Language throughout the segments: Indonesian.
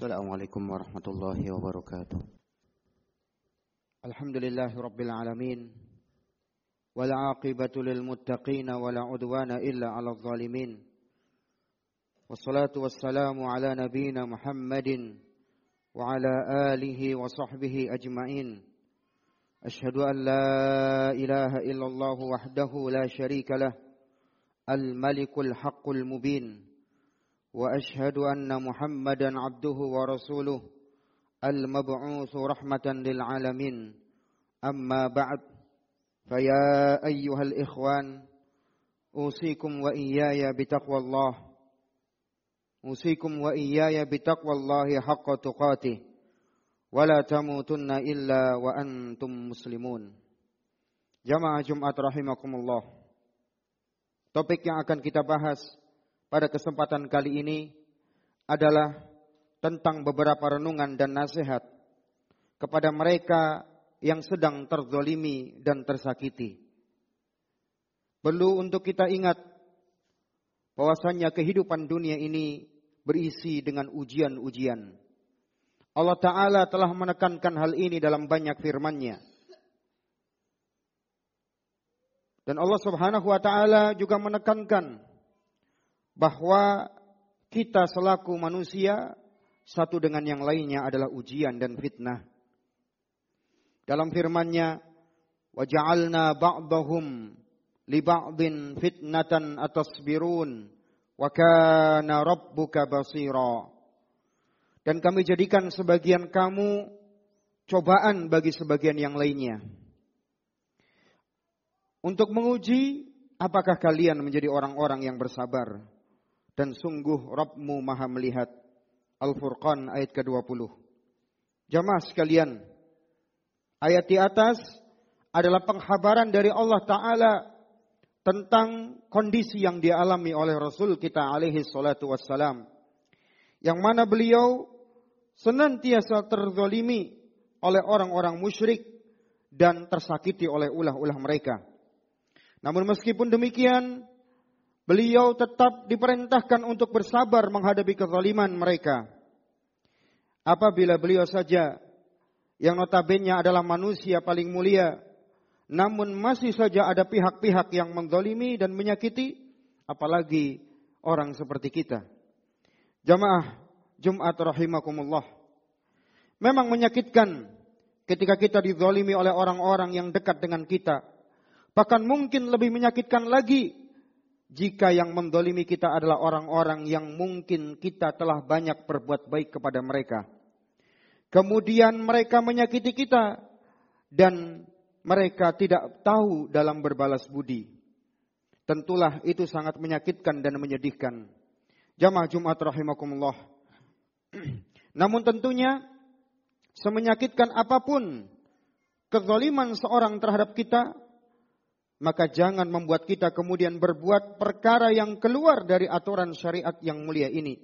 السلام عليكم ورحمة الله وبركاته. الحمد لله رب العالمين والعاقبة للمتقين ولا عدوان إلا على الظالمين. والصلاة والسلام على نبينا محمد وعلى آله وصحبه أجمعين. أشهد أن لا إله إلا الله وحده لا شريك له الملك الحق المبين. واشهد ان محمدا عبده ورسوله المبعوث رحمه للعالمين اما بعد فيا ايها الاخوان اوصيكم واياي بتقوى الله اوصيكم واياي بتقوى الله حق تقاته ولا تموتن الا وانتم مسلمون جماعه جمعه رحمكم الله Topik yang akan kita bahas pada kesempatan kali ini adalah tentang beberapa renungan dan nasihat kepada mereka yang sedang terzolimi dan tersakiti. Perlu untuk kita ingat bahwasannya kehidupan dunia ini berisi dengan ujian-ujian. Allah Ta'ala telah menekankan hal ini dalam banyak firman-Nya. Dan Allah Subhanahu wa taala juga menekankan bahwa kita selaku manusia satu dengan yang lainnya adalah ujian dan fitnah. Dalam firman-Nya, "Wa ja'alna ba'dahum li ba'din fitnatan atasbirun wa kana rabbuka basira." Dan kami jadikan sebagian kamu cobaan bagi sebagian yang lainnya. Untuk menguji apakah kalian menjadi orang-orang yang bersabar dan sungguh Rabbmu maha melihat. Al-Furqan ayat ke-20. Jamaah sekalian, ayat di atas adalah penghabaran dari Allah Ta'ala tentang kondisi yang dialami oleh Rasul kita alaihi salatu wassalam. Yang mana beliau senantiasa terzolimi oleh orang-orang musyrik dan tersakiti oleh ulah-ulah mereka. Namun meskipun demikian, Beliau tetap diperintahkan untuk bersabar menghadapi kezaliman mereka. Apabila beliau saja yang notabene adalah manusia paling mulia, namun masih saja ada pihak-pihak yang menzalimi dan menyakiti, apalagi orang seperti kita. Jamaah Jumat rahimakumullah. Memang menyakitkan ketika kita dizalimi oleh orang-orang yang dekat dengan kita. Bahkan mungkin lebih menyakitkan lagi jika yang mendolimi kita adalah orang-orang yang mungkin kita telah banyak berbuat baik kepada mereka. Kemudian mereka menyakiti kita dan mereka tidak tahu dalam berbalas budi. Tentulah itu sangat menyakitkan dan menyedihkan. Jamaah Jumat rahimakumullah. Namun tentunya semenyakitkan apa pun kezaliman seorang terhadap kita, maka jangan membuat kita kemudian berbuat perkara yang keluar dari aturan syariat yang mulia ini.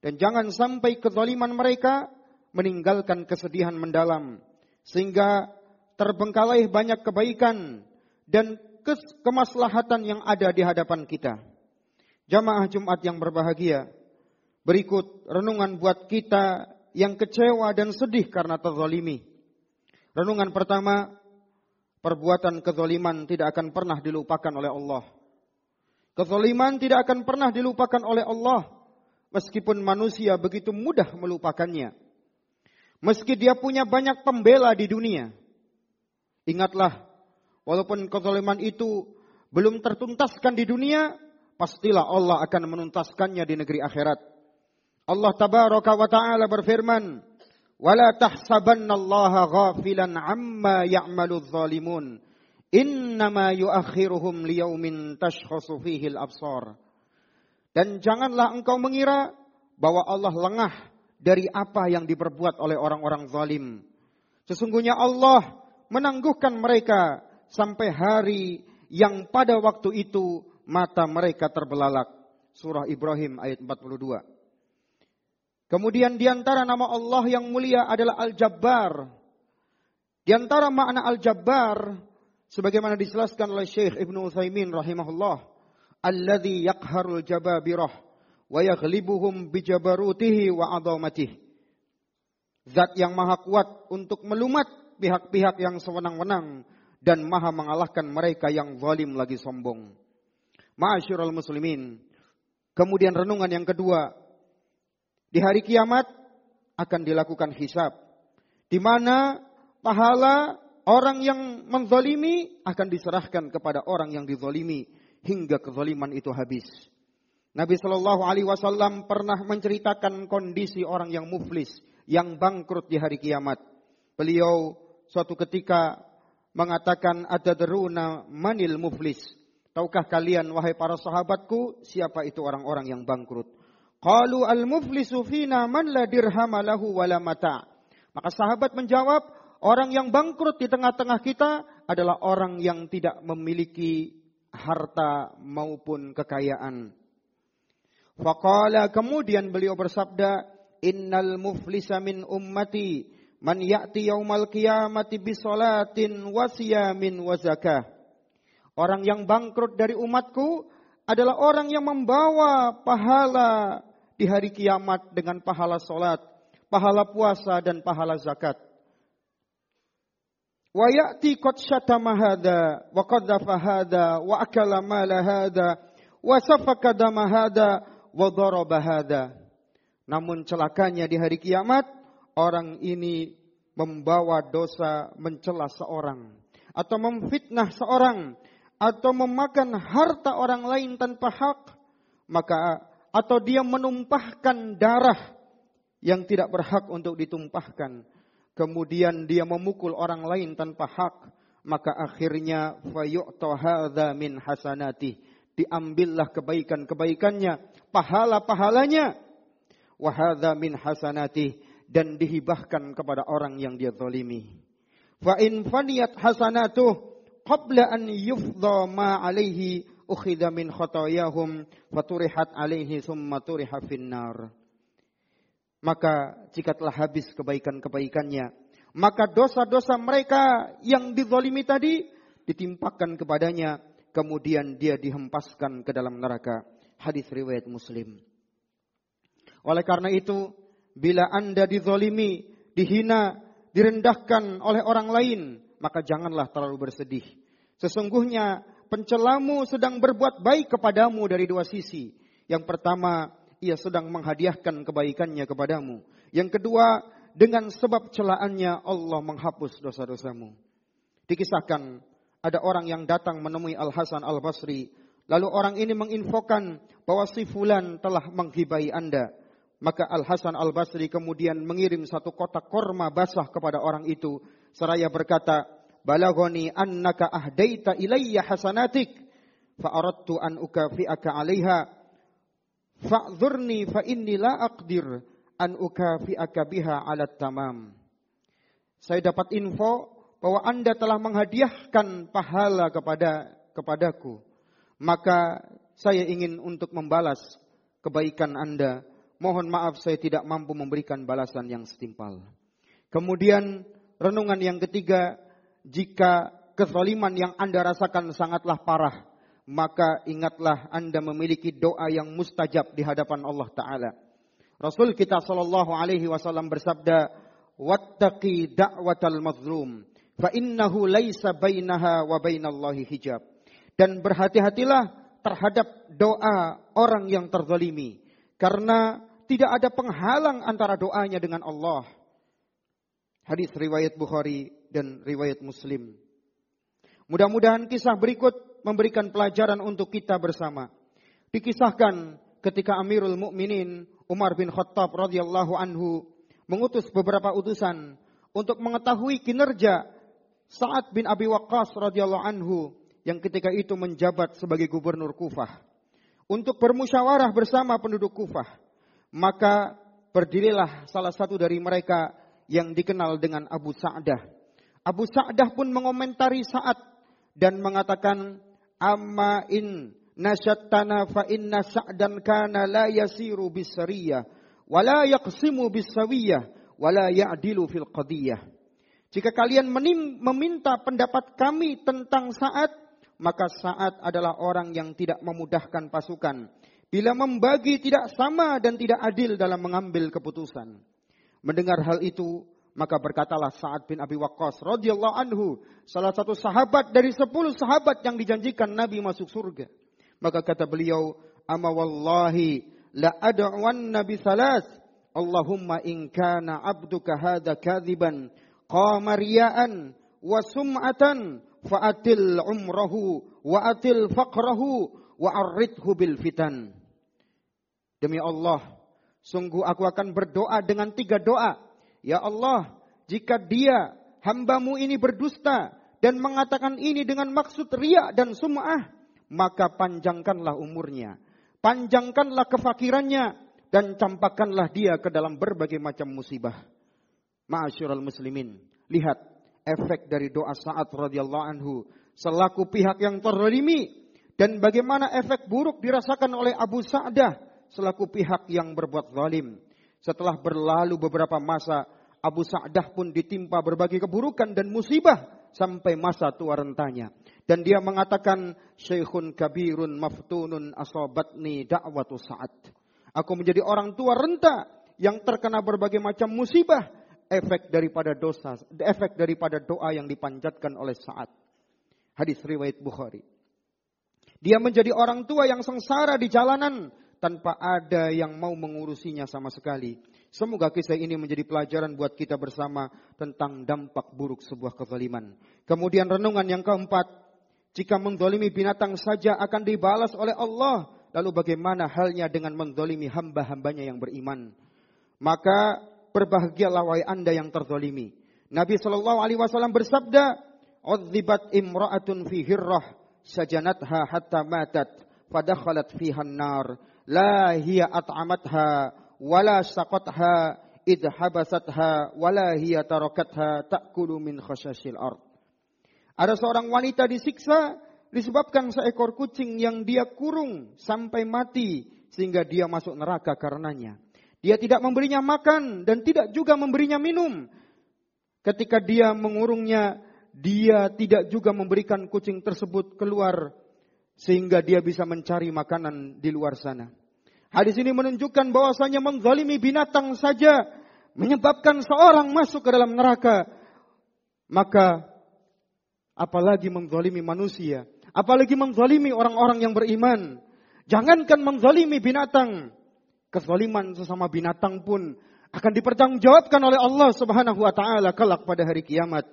Dan jangan sampai kezaliman mereka meninggalkan kesedihan mendalam. Sehingga terbengkalai banyak kebaikan dan kemaslahatan yang ada di hadapan kita. Jamaah Jumat yang berbahagia. Berikut renungan buat kita yang kecewa dan sedih karena terzalimi. Renungan pertama, perbuatan kezaliman tidak akan pernah dilupakan oleh Allah. Kezaliman tidak akan pernah dilupakan oleh Allah meskipun manusia begitu mudah melupakannya. Meski dia punya banyak pembela di dunia. Ingatlah, walaupun kezaliman itu belum tertuntaskan di dunia, pastilah Allah akan menuntaskannya di negeri akhirat. Allah tabaraka wa taala berfirman, ولا تحسبن الله غافلا عما يعمل الظالمون إنما يؤخرهم ليوم تشخص فيه الابصار. dan janganlah engkau mengira bahwa Allah lengah dari apa yang diperbuat oleh orang-orang zalim. Sesungguhnya Allah menangguhkan mereka sampai hari yang pada waktu itu mata mereka terbelalak. Surah Ibrahim ayat 42 Kemudian di antara nama Allah yang mulia adalah Al-Jabbar. Di antara makna Al-Jabbar sebagaimana dijelaskan oleh Syekh Ibnu Utsaimin rahimahullah, alladzi yaqharul jababirah wa yaghlibuhum bijabarutihi wa adhamatihi. Zat yang maha kuat untuk melumat pihak-pihak yang sewenang-wenang dan maha mengalahkan mereka yang zalim lagi sombong. Ma'asyiral muslimin. Kemudian renungan yang kedua. Di hari kiamat akan dilakukan hisab. Di mana pahala orang yang menzalimi akan diserahkan kepada orang yang dizalimi hingga kezaliman itu habis. Nabi Shallallahu Alaihi Wasallam pernah menceritakan kondisi orang yang muflis, yang bangkrut di hari kiamat. Beliau suatu ketika mengatakan ada deruna manil muflis. Tahukah kalian wahai para sahabatku siapa itu orang-orang yang bangkrut? Qalu al muflisu fina man la dirham lahu wala mata. Maka sahabat menjawab, orang yang bangkrut di tengah-tengah kita adalah orang yang tidak memiliki harta maupun kekayaan. Faqala kemudian beliau bersabda, "Innal muflisa min ummati man ya'ti yaumal qiyamati bi salatin wa siyamin wa zakah." Orang yang bangkrut dari umatku adalah orang yang membawa pahala di hari kiamat dengan pahala salat, pahala puasa dan pahala zakat. Wa ya'ti qad syatama hadha wa hadha wa akala mala hadha wa safaka dama hadha wa Namun celakanya di hari kiamat orang ini membawa dosa mencela seorang atau memfitnah seorang atau memakan harta orang lain tanpa hak maka atau dia menumpahkan darah yang tidak berhak untuk ditumpahkan. Kemudian dia memukul orang lain tanpa hak maka akhirnya fayu'ta min hasanati. Diambillah kebaikan-kebaikannya pahala-pahalanya. Wahada min hasanati. Dan dihibahkan kepada orang yang dia zalimi. Fa in faniyat hasanatuh qabla an yufdha ma alaihi ukhidha min khatayahum faturihat alaihi summa turiha finnar. Maka jika telah habis kebaikan-kebaikannya, maka dosa-dosa mereka yang dizalimi tadi ditimpakan kepadanya, kemudian dia dihempaskan ke dalam neraka hadis riwayat Muslim. Oleh karena itu, bila Anda dizolimi, dihina, direndahkan oleh orang lain, maka janganlah terlalu bersedih. Sesungguhnya pencelamu sedang berbuat baik kepadamu dari dua sisi. Yang pertama, ia sedang menghadiahkan kebaikannya kepadamu. Yang kedua, dengan sebab celaannya Allah menghapus dosa-dosamu. Dikisahkan ada orang yang datang menemui Al Hasan Al Basri Lalu orang ini menginfokan bahwa si fulan telah menghibai Anda. Maka Al-Hasan Al-Basri kemudian mengirim satu kotak korma basah kepada orang itu. Seraya berkata, Balagoni annaka ahdaita ilayya hasanatik. Fa'aradtu an ukafi'aka alaiha. Fa'zurni fa inni la aqdir an ukafi'aka biha alat tamam. Saya dapat info bahwa Anda telah menghadiahkan pahala kepada kepadaku maka saya ingin untuk membalas kebaikan Anda. Mohon maaf saya tidak mampu memberikan balasan yang setimpal. Kemudian renungan yang ketiga, jika kezaliman yang Anda rasakan sangatlah parah, maka ingatlah Anda memiliki doa yang mustajab di hadapan Allah Ta'ala. Rasul kita Shallallahu Alaihi Wasallam bersabda, "Wattaqi da'watal mazlum, fa innahu laisa bainaha wa bainallahi hijab." Dan berhati-hatilah terhadap doa orang yang terzalimi. Karena tidak ada penghalang antara doanya dengan Allah. Hadis riwayat Bukhari dan riwayat Muslim. Mudah-mudahan kisah berikut memberikan pelajaran untuk kita bersama. Dikisahkan ketika Amirul Mukminin Umar bin Khattab radhiyallahu anhu mengutus beberapa utusan untuk mengetahui kinerja Sa'ad bin Abi Waqqas radhiyallahu anhu yang ketika itu menjabat sebagai gubernur Kufah untuk bermusyawarah bersama penduduk Kufah. Maka berdirilah salah satu dari mereka yang dikenal dengan Abu Sa'dah. Abu Sa'dah pun mengomentari saat dan mengatakan amma in nasyattana fa inna sa'dan kana la yasiru bisariyah wa yaqsimu bisawiyah wa ya'dilu fil qadiyah. Jika kalian meminta pendapat kami tentang saat maka saat adalah orang yang tidak memudahkan pasukan. bila membagi tidak sama dan tidak adil dalam mengambil keputusan. Mendengar hal itu, maka berkatalah Sa'ad bin Abi Waqqas radhiyallahu anhu, salah satu sahabat dari sepuluh sahabat yang dijanjikan Nabi masuk surga. Maka kata beliau, "Ama wallahi la ad'wan nabi salas. Allahumma in kana 'abduka hadha kadhiban qama riya'an wa sum'atan fa'atil umrahu wa atil faqrahu wa bil fitan." Demi Allah, sungguh aku akan berdoa dengan tiga doa. Ya Allah, jika dia hambamu ini berdusta dan mengatakan ini dengan maksud riak dan sum'ah, maka panjangkanlah umurnya. Panjangkanlah kefakirannya dan campakkanlah dia ke dalam berbagai macam musibah. Ma'asyiral muslimin, lihat efek dari doa saat radhiyallahu anhu selaku pihak yang terzalimi dan bagaimana efek buruk dirasakan oleh Abu Sa'dah selaku pihak yang berbuat zalim. Setelah berlalu beberapa masa, Abu Sa'dah pun ditimpa berbagai keburukan dan musibah sampai masa tua rentanya. Dan dia mengatakan, Syekhun kabirun maftunun asobatni da'watu sa'ad. Aku menjadi orang tua renta yang terkena berbagai macam musibah. Efek daripada dosa, efek daripada doa yang dipanjatkan oleh saat. Hadis riwayat Bukhari. Dia menjadi orang tua yang sengsara di jalanan tanpa ada yang mau mengurusinya sama sekali. Semoga kisah ini menjadi pelajaran buat kita bersama tentang dampak buruk sebuah kezaliman. Kemudian renungan yang keempat, jika mendolimi binatang saja akan dibalas oleh Allah, lalu bagaimana halnya dengan mendolimi hamba-hambanya yang beriman? Maka berbahagialah wahai anda yang terzolimi. Nabi Shallallahu Alaihi Wasallam bersabda, "Udzibat imra'atun fi hirrah sajanatha hatta matat, fadakhalat fiha nar." La hiya at'amatha wala saqatha id habasatha wala hiya tarakatha ta'kulu min khashasil ard. Ada seorang wanita disiksa disebabkan seekor kucing yang dia kurung sampai mati sehingga dia masuk neraka karenanya. Dia tidak memberinya makan dan tidak juga memberinya minum. Ketika dia mengurungnya, dia tidak juga memberikan kucing tersebut keluar sehingga dia bisa mencari makanan di luar sana. Hadis ini menunjukkan bahwasanya menzalimi binatang saja menyebabkan seorang masuk ke dalam neraka. Maka apalagi menzalimi manusia, apalagi menzalimi orang-orang yang beriman. Jangankan menzalimi binatang, kezaliman sesama binatang pun akan dipertanggungjawabkan oleh Allah Subhanahu wa taala kelak pada hari kiamat.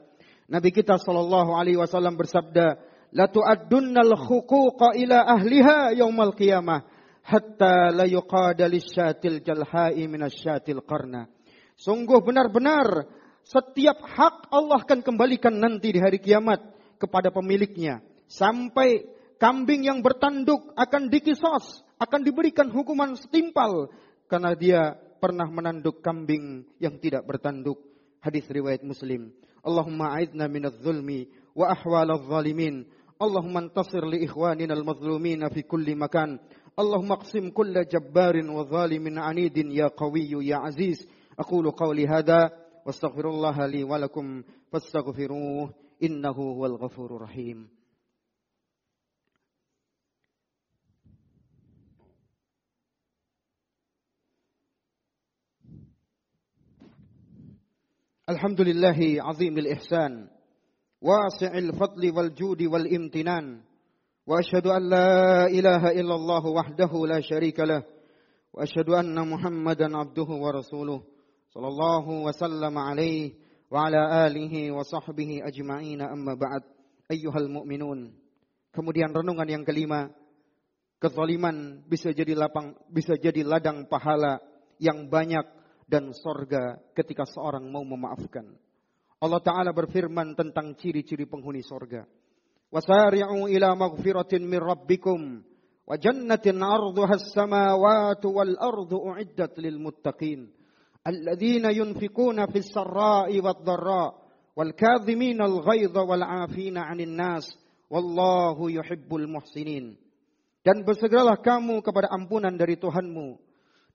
Nabi kita sallallahu alaihi wasallam bersabda, "La tu'addunnal huquqa ila ahliha yaumal qiyamah." Hatta la yuqada lisyatil jalha'i minasyatil qarna. Sungguh benar-benar setiap hak Allah akan kembalikan nanti di hari kiamat kepada pemiliknya. Sampai kambing yang bertanduk akan dikisos, akan diberikan hukuman setimpal karena dia pernah menanduk kambing yang tidak bertanduk. Hadis riwayat Muslim. Allahumma a'idna minadz zulmi wa ahwalaz zalimin. Allahumma antasir li ikhwanina al-mazlumin fi kulli makan. اللهم اقسم كل جبار وظالم عنيد يا قوي يا عزيز. أقول قولي هذا واستغفر الله لي ولكم فاستغفروه إنه هو الغفور الرحيم. الحمد لله عظيم الإحسان واسع الفضل والجود والامتنان واشهد ان لا اله الا الله وحده لا شريك له واشهد ان محمدا عبده ورسوله صلى الله وسلم عليه وعلى اله وصحبه اجمعين اما بعد ايها المؤمنون kemudian renungan yang kelima kezaliman bisa jadi lapang bisa jadi ladang pahala yang banyak dan sorga ketika seorang mau memaafkan Allah Ta'ala berfirman tentang ciri-ciri penghuni sorga. وسارعوا إلى مغفرة من ربكم وجنة عرضها السماوات والأرض أعدت للمتقين الذين ينفقون في السراء والضراء والكاظمين الغيظ والعافين عن الناس والله يحب المحسنين dan bersegeralah kamu kepada ampunan dari Tuhanmu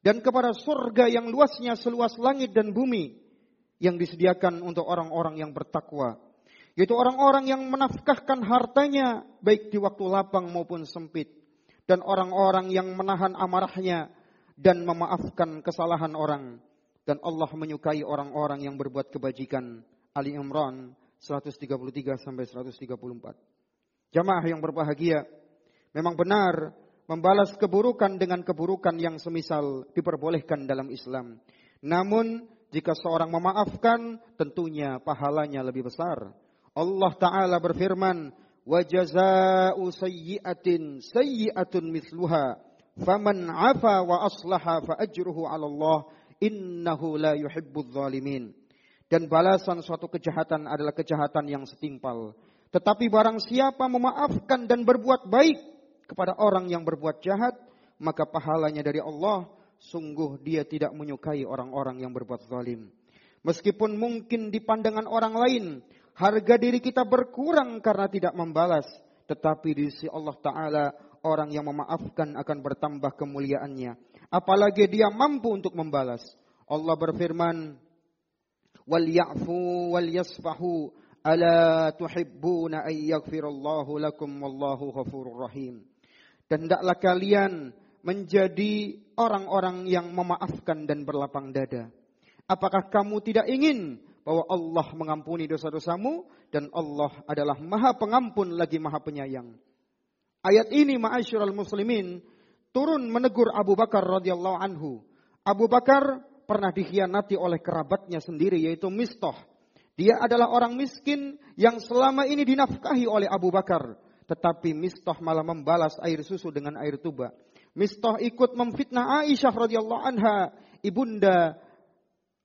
dan kepada surga yang luasnya seluas langit dan bumi yang disediakan untuk orang-orang yang bertakwa yaitu orang-orang yang menafkahkan hartanya baik di waktu lapang maupun sempit dan orang-orang yang menahan amarahnya dan memaafkan kesalahan orang dan Allah menyukai orang-orang yang berbuat kebajikan. Ali Imran 133 sampai 134. Jamaah yang berbahagia, memang benar membalas keburukan dengan keburukan yang semisal diperbolehkan dalam Islam. Namun jika seorang memaafkan, tentunya pahalanya lebih besar. Allah Ta'ala berfirman, وَجَزَاءُ سَيِّئَةٍ سَيِّئَةٌ مِثْلُهَا فَمَنْ عَفَى وَأَصْلَحَ فَأَجْرُهُ عَلَى اللَّهِ innahu la yuhibbul zalimin. Dan balasan suatu kejahatan adalah kejahatan yang setimpal. Tetapi barang siapa memaafkan dan berbuat baik kepada orang yang berbuat jahat, maka pahalanya dari Allah, sungguh dia tidak menyukai orang-orang yang berbuat zalim. Meskipun mungkin di pandangan orang lain, harga diri kita berkurang karena tidak membalas. Tetapi di sisi Allah Ta'ala, orang yang memaafkan akan bertambah kemuliaannya apalagi dia mampu untuk membalas. Allah berfirman, "Wal ya'fu wal yasfahu ala tuhibbuna ay yaghfirallahu lakum wallahu ghafurur rahim." Dan hendaklah kalian menjadi orang-orang yang memaafkan dan berlapang dada. Apakah kamu tidak ingin bahwa Allah mengampuni dosa-dosamu dan Allah adalah Maha Pengampun lagi Maha Penyayang. Ayat ini ma'asyiral muslimin turun menegur Abu Bakar radhiyallahu anhu. Abu Bakar pernah dikhianati oleh kerabatnya sendiri yaitu Mistoh. Dia adalah orang miskin yang selama ini dinafkahi oleh Abu Bakar. Tetapi Mistoh malah membalas air susu dengan air tuba. Mistoh ikut memfitnah Aisyah radhiyallahu anha, ibunda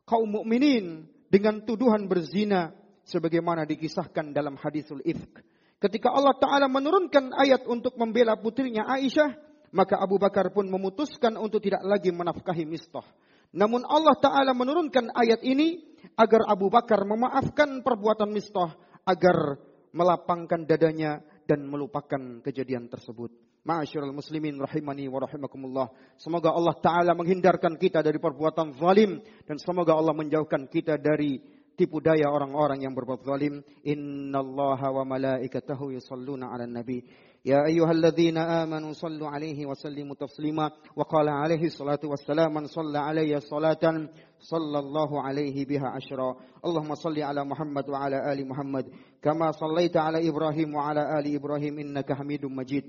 kaum mukminin dengan tuduhan berzina sebagaimana dikisahkan dalam hadisul ifk. Ketika Allah Ta'ala menurunkan ayat untuk membela putrinya Aisyah, maka Abu Bakar pun memutuskan untuk tidak lagi menafkahi Mistah. Namun Allah Ta'ala menurunkan ayat ini agar Abu Bakar memaafkan perbuatan Mistah agar melapangkan dadanya dan melupakan kejadian tersebut. Ma'asyiral muslimin rahimani wa rahimakumullah. Semoga Allah Ta'ala menghindarkan kita dari perbuatan zalim dan semoga Allah menjauhkan kita dari tipu daya orang-orang yang berbuat zalim. Innallaha wa malaikatahu yusalluna 'alan nabi. يا أيها الذين آمنوا صلوا عليه وسلموا تسليما وقال عليه الصلاة والسلام من صلى علي صلاة صلى الله عليه بها عشرا اللهم صل على محمد وعلى آل محمد كما صليت على إبراهيم وعلى آل إبراهيم إنك حميد مجيد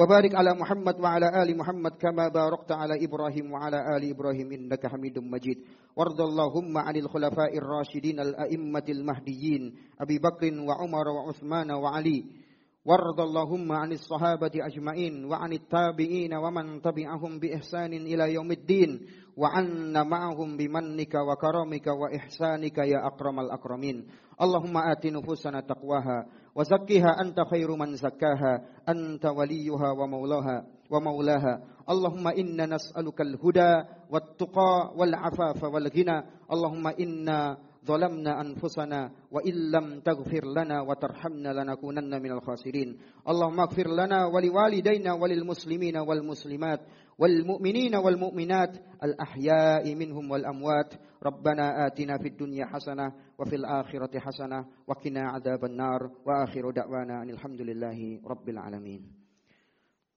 وبارك على محمد وعلى آل محمد كما باركت على إبراهيم وعلى آل إبراهيم إنك حميد مجيد. وارض اللهم عن الخلفاء الراشدين الأئمة المهديين أبي بكر وعمر وعثمان وعلي. وارض اللهم عن الصحابة أجمعين وعن التابعين ومن تبعهم بإحسان إلى يوم الدين. وعنا معهم بمنك وكرمك وإحسانك يا أكرم الأكرمين. اللهم آت نفوسنا تقواها وزكها أنت خير من زكاها أنت وليها ومولاها ومولاها. اللهم إنا نسألك الهدى والتقى والعفاف والغنى. اللهم إنا ظلمنا أنفسنا وإن لم تغفر لنا وترحمنا لنكونن من الخاسرين. اللهم اغفر لنا ولوالدينا وللمسلمين والمسلمات والمؤمنين والمؤمنات الأحياء منهم والأموات. ربنا آتنا في الدنيا حسنة وفي الآخرة حسنة وقنا عذاب النار. وآخر دعوانا أن الحمد لله رب العالمين.